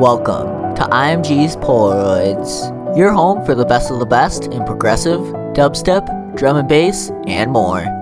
Welcome to IMG's Polaroids, your home for the best of the best in progressive, dubstep, drum and bass, and more.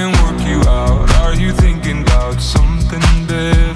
can work you out. Are you thinking about something better?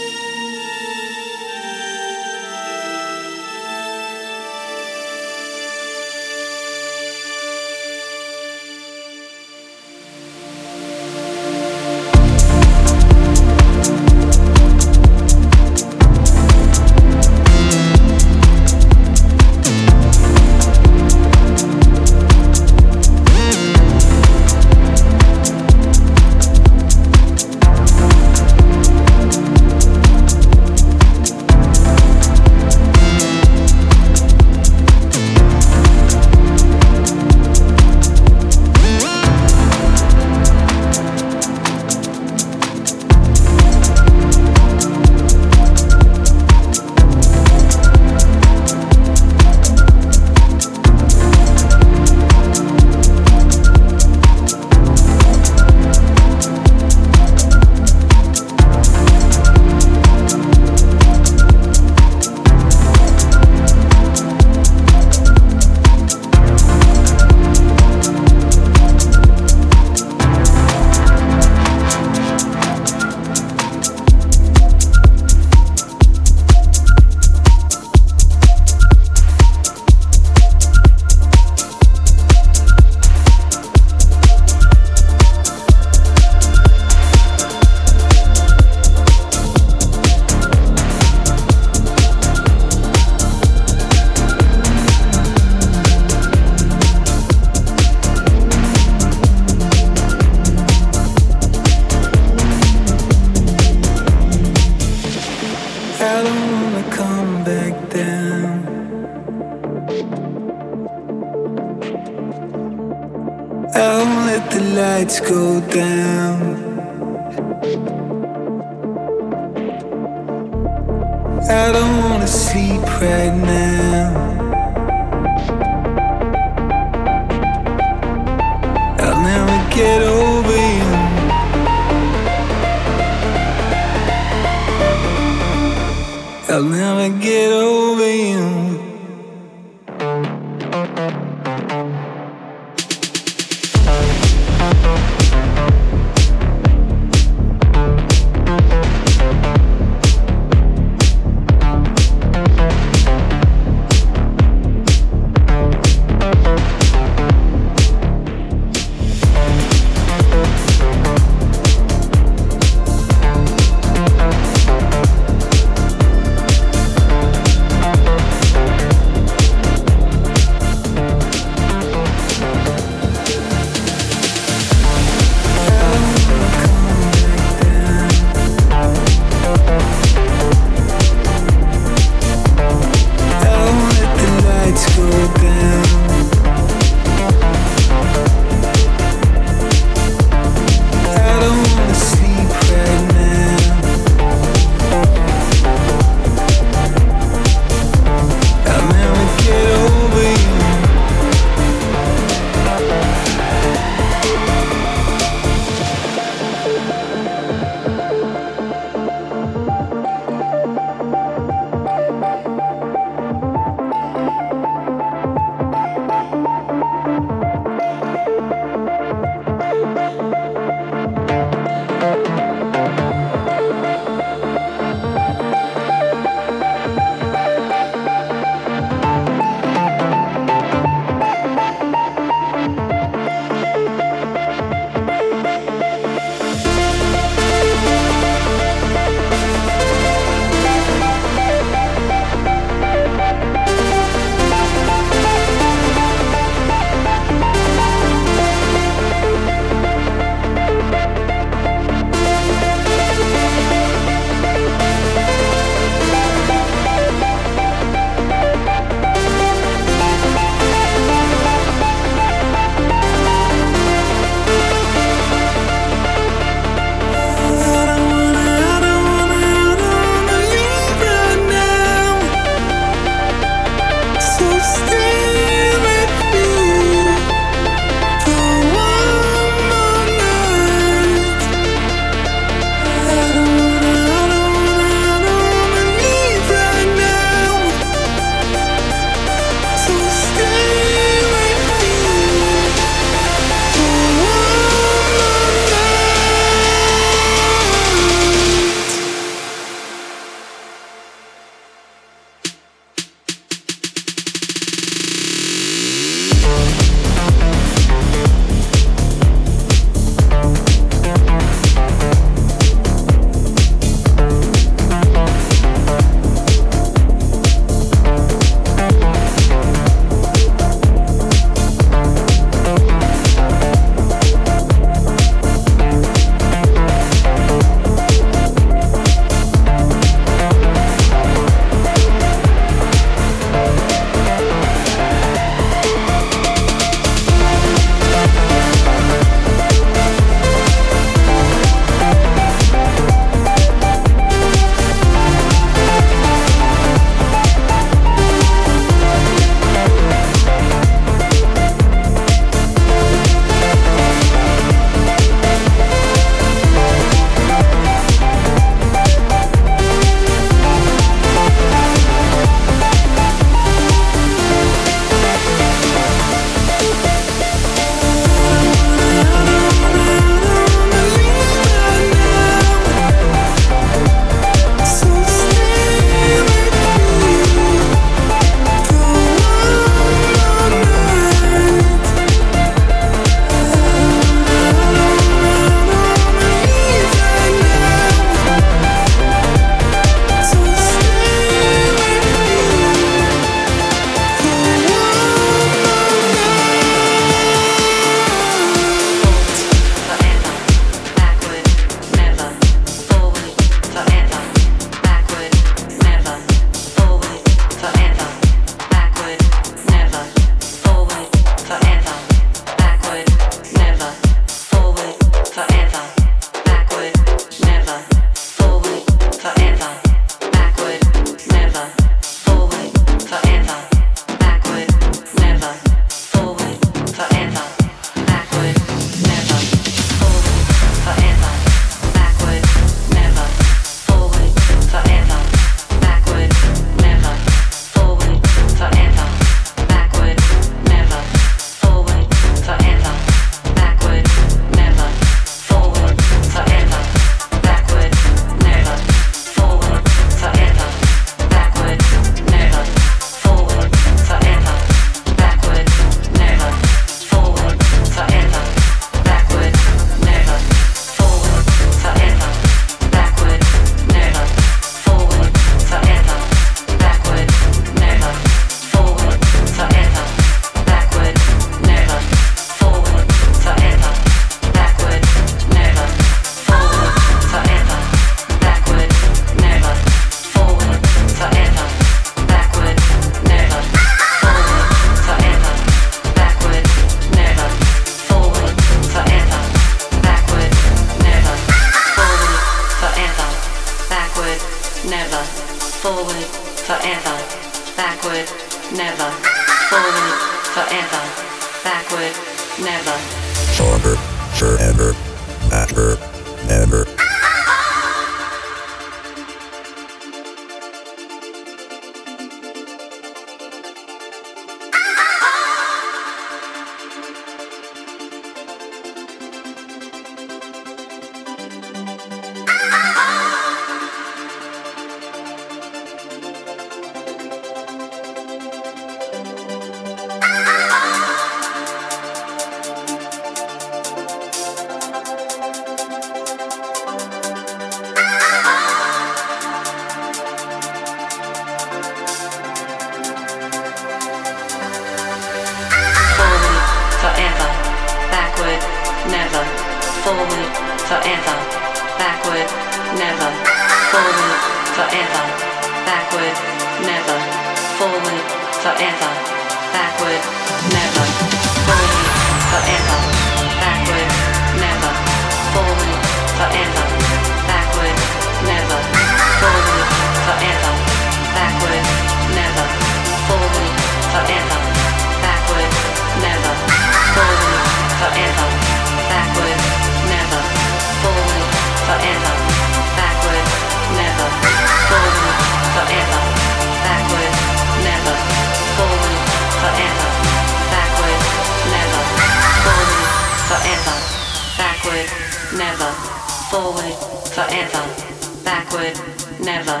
Forward, forever. Backward, never.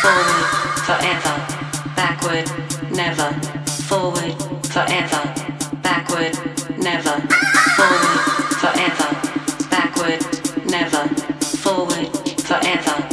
Forward, forever. Backward, never. Forward, forever. Backward, never. Forward, forever. Backward, never. Forward, forever.